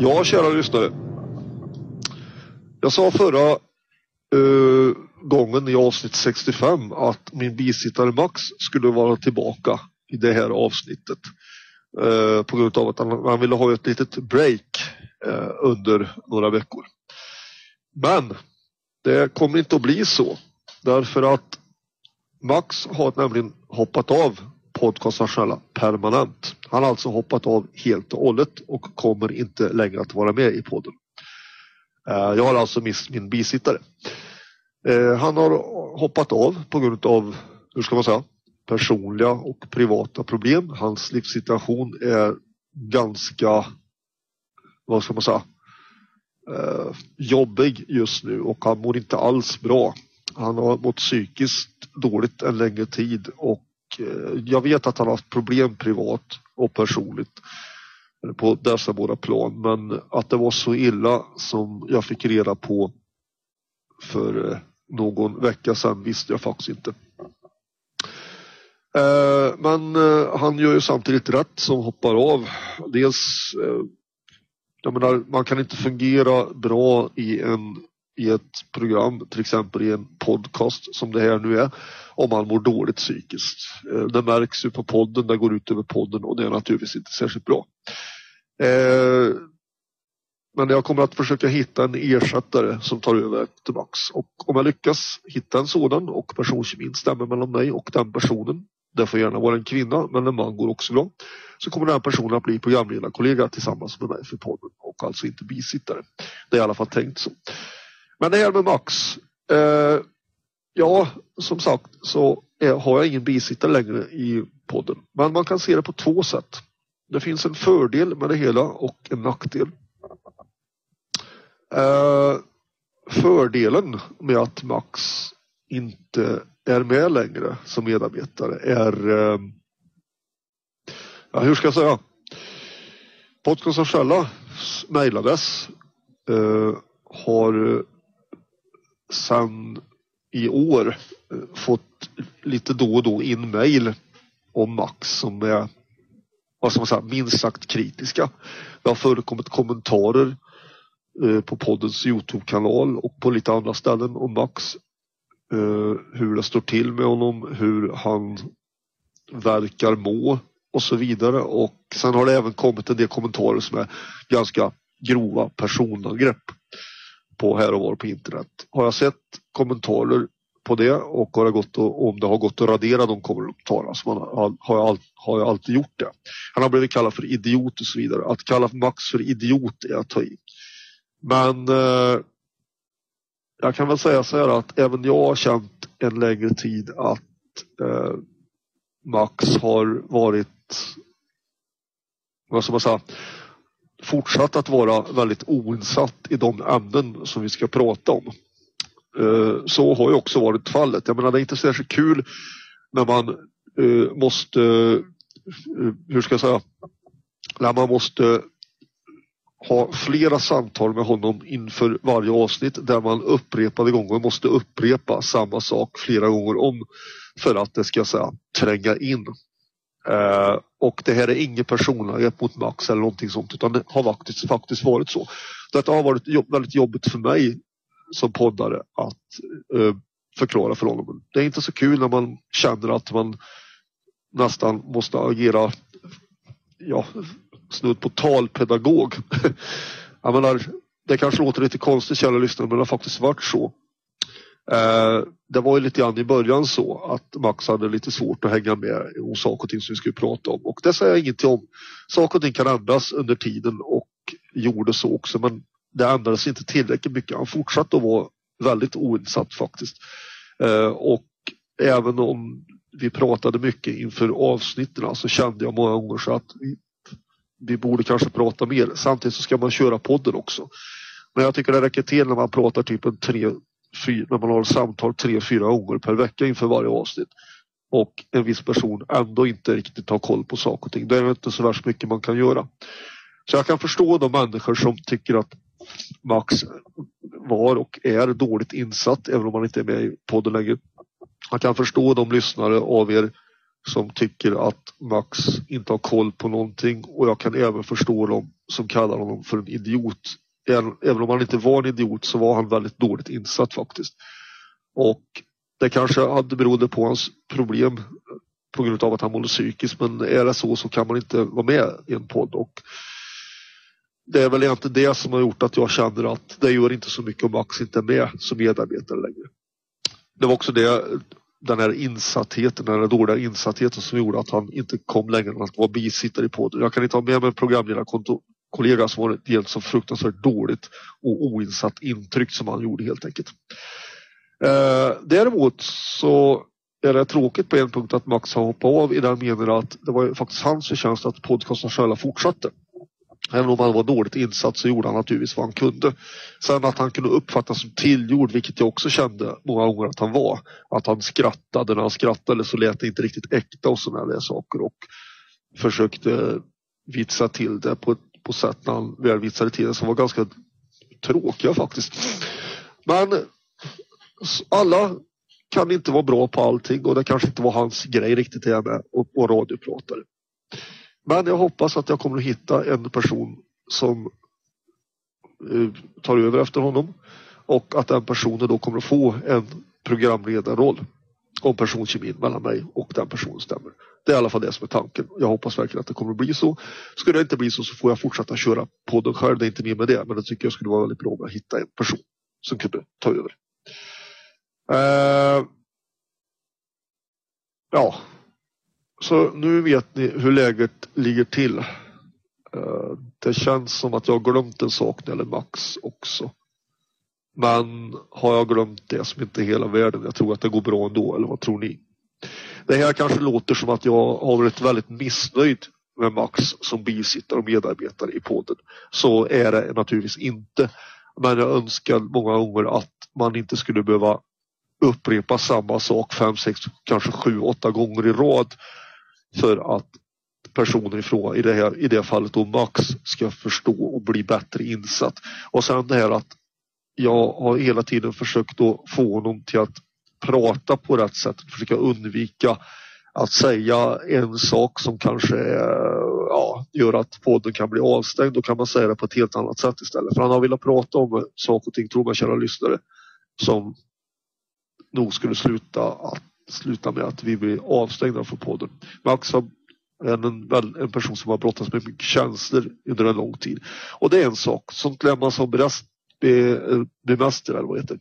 Ja, kära lyssnare. Jag sa förra uh, gången i avsnitt 65 att min bisittare Max skulle vara tillbaka i det här avsnittet. Uh, på grund av att han, han ville ha ett litet break uh, under några veckor. Men det kommer inte att bli så. Därför att Max har nämligen hoppat av podcasten permanent. Han har alltså hoppat av helt och hållet och kommer inte längre att vara med i podden. Eh, jag har alltså mist min bisittare. Eh, han har hoppat av på grund av, hur ska man säga, personliga och privata problem. Hans livssituation är ganska, vad ska man säga, eh, jobbig just nu och han mår inte alls bra. Han har mått psykiskt dåligt en längre tid och Eh, jag vet att han har haft problem privat och personligt eh, på dessa båda plan men att det var så illa som jag fick reda på för eh, någon vecka sedan visste jag faktiskt inte. Men han gör ju samtidigt rätt som hoppar av. Dels, jag menar, man kan inte fungera bra i en i ett program, till exempel i en podcast som det här nu är, om man mår dåligt psykiskt. Eh, det märks ju på podden, det går ut över podden och det är naturligtvis inte särskilt bra. Eh, men jag kommer att försöka hitta en ersättare som tar över efter Max. Och om jag lyckas hitta en sådan och personkemin stämmer mellan mig och den personen, det får gärna vara en kvinna men en man går också bra, så kommer den personen att bli programledarkollega tillsammans med mig för podden och alltså inte bisittare. Det är i alla fall tänkt så. Men det här med Max. Eh, ja, som sagt så är, har jag ingen bisittare längre i podden. Men man kan se det på två sätt. Det finns en fördel med det hela och en nackdel. Eh, fördelen med att Max inte är med längre som medarbetare är eh, ja, hur ska jag säga? Podcast själva mejladress eh, har sen i år eh, fått lite då och då in mail om Max som är vad ska man säga, minst sagt kritiska. Det har förekommit kommentarer eh, på poddens Youtube-kanal och på lite andra ställen om Max. Eh, hur det står till med honom, hur han verkar må och så vidare. Och sen har det även kommit en del kommentarer som är ganska grova personangrepp på här och var på internet. Har jag sett kommentarer på det och har det gått att, om det har gått att radera de kommentarerna så man har, jag, har jag alltid gjort det. Han har blivit kallad för idiot och så vidare. Att kalla Max för idiot är att ta i. Men eh, jag kan väl säga så här att även jag har känt en längre tid att eh, Max har varit vad ska man säga fortsatt att vara väldigt oinsatt i de ämnen som vi ska prata om. Eh, så har ju också varit fallet. Jag menar det är inte särskilt kul när man eh, måste, eh, hur ska jag säga, när man måste ha flera samtal med honom inför varje avsnitt där man upprepade gånger måste upprepa samma sak flera gånger om för att det ska säga, tränga in och det här är inget personangrepp mot Max eller någonting sånt utan det har faktiskt, faktiskt varit så. Detta har varit jobb, väldigt jobbigt för mig som poddare att eh, förklara för honom. Det är inte så kul när man känner att man nästan måste agera ja, snudd på talpedagog. Jag menar, det kanske låter lite konstigt kära lyssnare men det har faktiskt varit så. Eh, det var ju lite grann i början så att Max hade lite svårt att hänga med om saker och ting som vi skulle prata om och det säger jag ingenting om. Saker och ting kan ändras under tiden och gjorde så också men det ändrades inte tillräckligt mycket. Han fortsatte att vara väldigt oinsatt faktiskt. Eh, och även om vi pratade mycket inför avsnitten så kände jag många gånger så att vi, vi borde kanske prata mer. Samtidigt så ska man köra podden också. Men jag tycker det räcker till när man pratar typ en tre, när man har samtal tre, fyra gånger per vecka inför varje avsnitt och en viss person ändå inte riktigt har koll på saker och ting. Då är det inte så värst mycket man kan göra. Så jag kan förstå de människor som tycker att Max var och är dåligt insatt även om man inte är med i podden längre. Jag kan förstå de lyssnare av er som tycker att Max inte har koll på någonting och jag kan även förstå dem som kallar honom för en idiot. Även om han inte var en idiot så var han väldigt dåligt insatt faktiskt. Och det kanske hade berodde på hans problem på grund av att han mådde psykiskt men är det så så kan man inte vara med i en podd och det är väl egentligen det som har gjort att jag känner att det gör inte så mycket om Max inte är med som medarbetare längre. Det var också det, den här insattheten, den här dåliga insattheten som gjorde att han inte kom längre än att vara bisittare i podden. Jag kan inte ha med mig en kollega som var helt så fruktansvärt dåligt och oinsatt intryck som han gjorde helt enkelt. Eh, däremot så är det tråkigt på en punkt att Max har hoppat av i den meningen att det var faktiskt hans förtjänst att podcasten själva fortsatte. Även om han var dåligt insatt så gjorde han naturligtvis vad han kunde. Sen att han kunde uppfattas som tillgjord, vilket jag också kände många gånger att han var. Att han skrattade, när han skrattade så lät det inte riktigt äkta och sådana där saker. Och försökte vitsa till det på, ett på sätt när han väl vitsade till det som var ganska tråkiga faktiskt. Men alla kan inte vara bra på allting och det kanske inte var hans grej riktigt det här med att radioprata. radiopratare. Men jag hoppas att jag kommer att hitta en person som eh, tar över efter honom och att den personen då kommer att få en programledarroll om personkemin mellan mig och den personen stämmer. Det är i alla fall det som är tanken. Jag hoppas verkligen att det kommer att bli så. Skulle det inte bli så så får jag fortsätta köra podden själv. Det är inte mer med det. Men det tycker jag skulle vara väldigt bra om jag hittade en person som kunde ta över. Uh, ja, så nu vet ni hur läget ligger till. Uh, det känns som att jag har glömt en sak när det gäller Max också. Men har jag glömt det som inte är hela världen. Jag tror att det går bra ändå, eller vad tror ni? Det här kanske låter som att jag har varit väldigt missnöjd med Max som bisittare och medarbetare i podden. Så är det naturligtvis inte. Men jag önskar många gånger att man inte skulle behöva upprepa samma sak fem, sex, kanske sju, åtta gånger i rad för att personen ifrån, i det, här, i det fallet då Max, ska förstå och bli bättre insatt. Och sen det här att jag har hela tiden försökt att få honom till att prata på rätt sätt, försöka undvika att säga en sak som kanske ja, gör att podden kan bli avstängd. Då kan man säga det på ett helt annat sätt istället. För han har velat prata om saker och ting, tror man kära lyssnare, som nog skulle sluta, att, sluta med att vi blir avstängda från podden. Max är en, en person som har brottats med mycket känslor under en lång tid. Och det är en sak. Sånt lär man som berest, be, bemästra eller vad heter.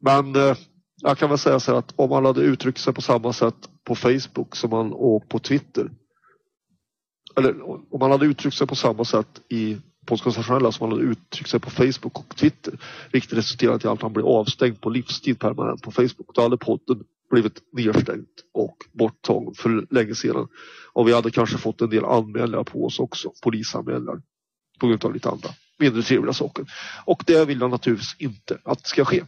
Men eh, jag kan väl säga så här att om man hade uttryckt sig på samma sätt på Facebook som man och på Twitter. Eller om man hade uttryckt sig på samma sätt i postkonstitutionella som han hade uttryckt sig på Facebook och Twitter. Vilket resulterade i att han blev avstängd på livstid permanent på Facebook. Då hade podden blivit nedstängd och borttagen för länge sedan. Och vi hade kanske fått en del anmälningar på oss också, polisanmälningar. På grund av lite andra mindre trevliga saker. Och det vill jag naturligtvis inte att det ska ske.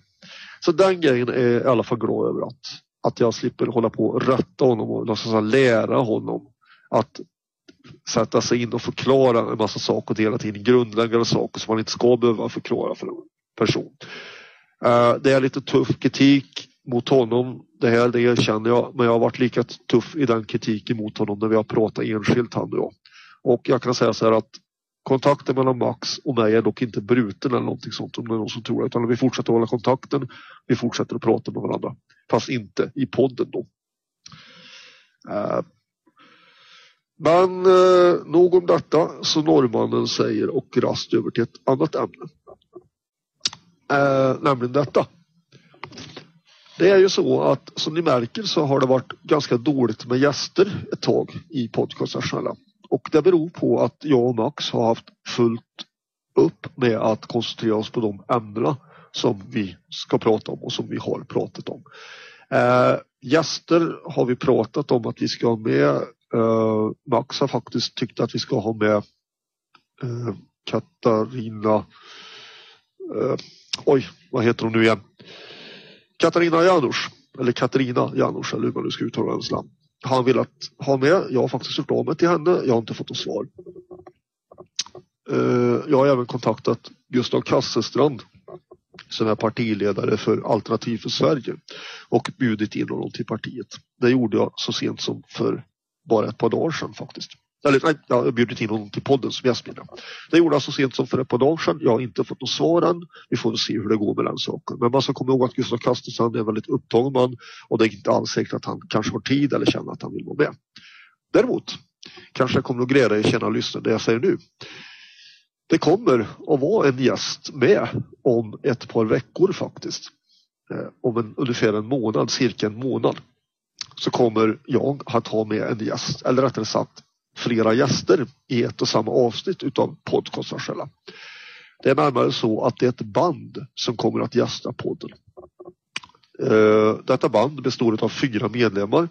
Så den grejen är jag i alla fall glad över att, att jag slipper hålla på och rätta honom och någonstans lära honom att sätta sig in och förklara en massa saker och hela tiden grundläggande saker som man inte ska behöva förklara för en person. Eh, det är lite tuff kritik mot honom. Det här det erkänner jag, men jag har varit lika tuff i den kritiken mot honom när vi har pratat enskilt han och jag. Och jag kan säga så här att kontakten mellan Max och mig är dock inte bruten eller någonting sånt om det är någon som tror det. Utan vi fortsätter hålla kontakten. Vi fortsätter att prata med varandra. Fast inte i podden då. Uh, men eh, nog om detta, så norrmannen säger och rast över till ett annat ämne. Eh, nämligen detta. Det är ju så att som ni märker så har det varit ganska dåligt med gäster ett tag i podcasten och det beror på att jag och Max har haft fullt upp med att koncentrera oss på de ämnena som vi ska prata om och som vi har pratat om. Eh, gäster har vi pratat om att vi ska ha med Eh, Max har faktiskt tyckt att vi ska ha med eh, Katarina eh, Oj, vad heter hon nu igen? Katarina Janouch eller Katarina Janouch eller hur man nu ska uttala hennes namn. Han velat ha med. Jag har faktiskt gjort av mig till henne. Jag har inte fått något svar. Eh, jag har även kontaktat Gustav Kasselstrand som är partiledare för Alternativ för Sverige och bjudit in honom till partiet. Det gjorde jag så sent som för bara ett par dagar sedan faktiskt. Eller nej, jag har bjudit in honom till podden som gästmedlem. Det gjorde han så sent som för ett par dagar sedan. Jag har inte fått något svar än. Vi får se hur det går med den saken. Men man ska komma ihåg att Gustav Kastelsen är en väldigt upptagen man och det är inte alls säkert att han kanske har tid eller känner att han vill vara med. Däremot kanske jag kommer att gräda i känna och lyssna det jag säger nu. Det kommer att vara en gäst med om ett par veckor faktiskt. Eh, om en, ungefär en månad, cirka en månad. Så kommer jag att ha med en gäst, eller rättare sagt flera gäster i ett och samma avsnitt utav Podcastarskälla. Det är närmare så att det är ett band som kommer att gästa podden. Eh, detta band består av fyra medlemmar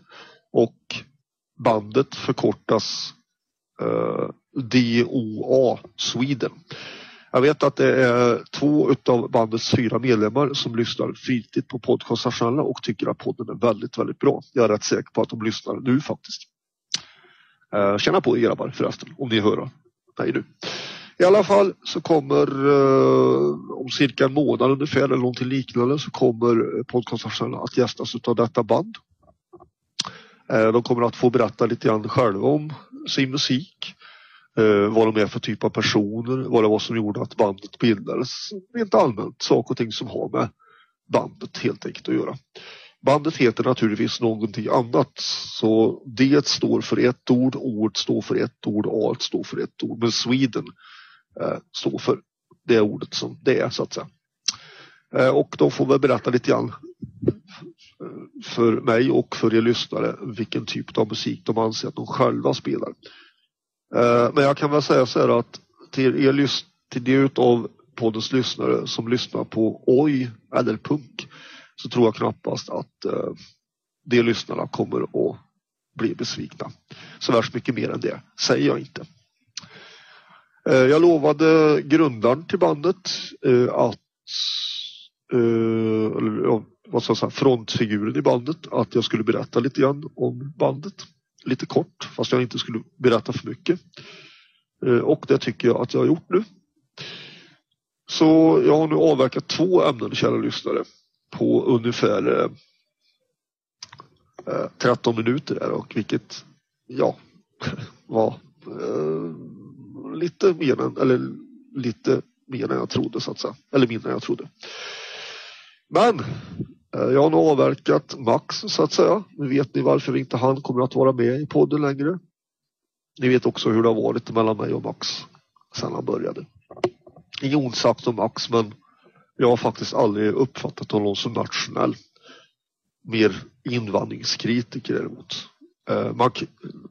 och bandet förkortas eh, DOA Sweden. Jag vet att det är två utav bandets fyra medlemmar som lyssnar flitigt på Podcastarskälla och tycker att podden är väldigt, väldigt bra. Jag är rätt säker på att de lyssnar nu faktiskt. Eh, Tjena på er grabbar förresten, om ni hör mig nu. I alla fall så kommer eh, om cirka en månad ungefär eller någonting liknande så kommer eh, podcasten att gästas av detta band. Eh, de kommer att få berätta lite grann själva om sin musik. Eh, vad de är för typ av personer, vad det var som gjorde att bandet bildades. Rent allmänt saker och ting som har med bandet helt enkelt att göra. Bandet heter naturligtvis någonting annat. Så det står för ett ord, ord står för ett ord, art står för ett ord. Men Sweden eh, står för det ordet som det är så att säga. Eh, och de får väl berätta lite grann eh, för mig och för er lyssnare vilken typ av musik de anser att de själva spelar. Eh, men jag kan väl säga så här att till er till det av poddens lyssnare som lyssnar på oj eller punk så tror jag knappast att eh, de lyssnarna kommer att bli besvikna. Så värst mycket mer än det säger jag inte. Eh, jag lovade grundaren till bandet eh, att eh, eller, vad ska jag säga, frontfiguren i bandet att jag skulle berätta lite grann om bandet. Lite kort fast jag inte skulle berätta för mycket. Eh, och det tycker jag att jag har gjort nu. Så jag har nu avverkat två ämnen kära lyssnare på ungefär eh, eh 13 minuter där och vilket ja var eh, lite mer än, eller lite mer än jag trodde så att säga. Eller mindre än jag trodde. Men eh, jag har nog avverkat Max så att säga. Nu vet ni varför inte han kommer att vara med i podden längre. Ni vet också hur det har varit mellan mig och Max sedan han började. Inget ont sagt om Max men jag har faktiskt aldrig uppfattat honom som nationell. Mer invandringskritiker däremot. Eh, Max,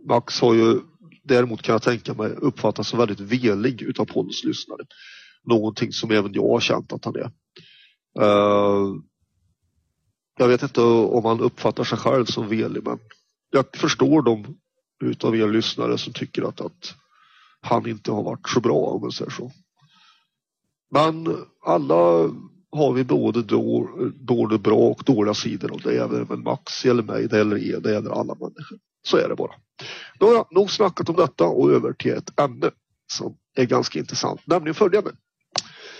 Max har ju däremot kan jag tänka mig uppfattas som väldigt velig utav Pollens lyssnare. Någonting som även jag har känt att han är. Eh, jag vet inte om han uppfattar sig själv som velig men jag förstår dem utav er lyssnare som tycker att, att han inte har varit så bra om man säger så. Men alla har vi både, då, både bra och dåliga sidor och det gäller väl Max eller mig, det gäller er, det gäller alla människor. Så är det bara. Då har jag nog snackat om detta och över till ett ämne som är ganska intressant, nämligen följande.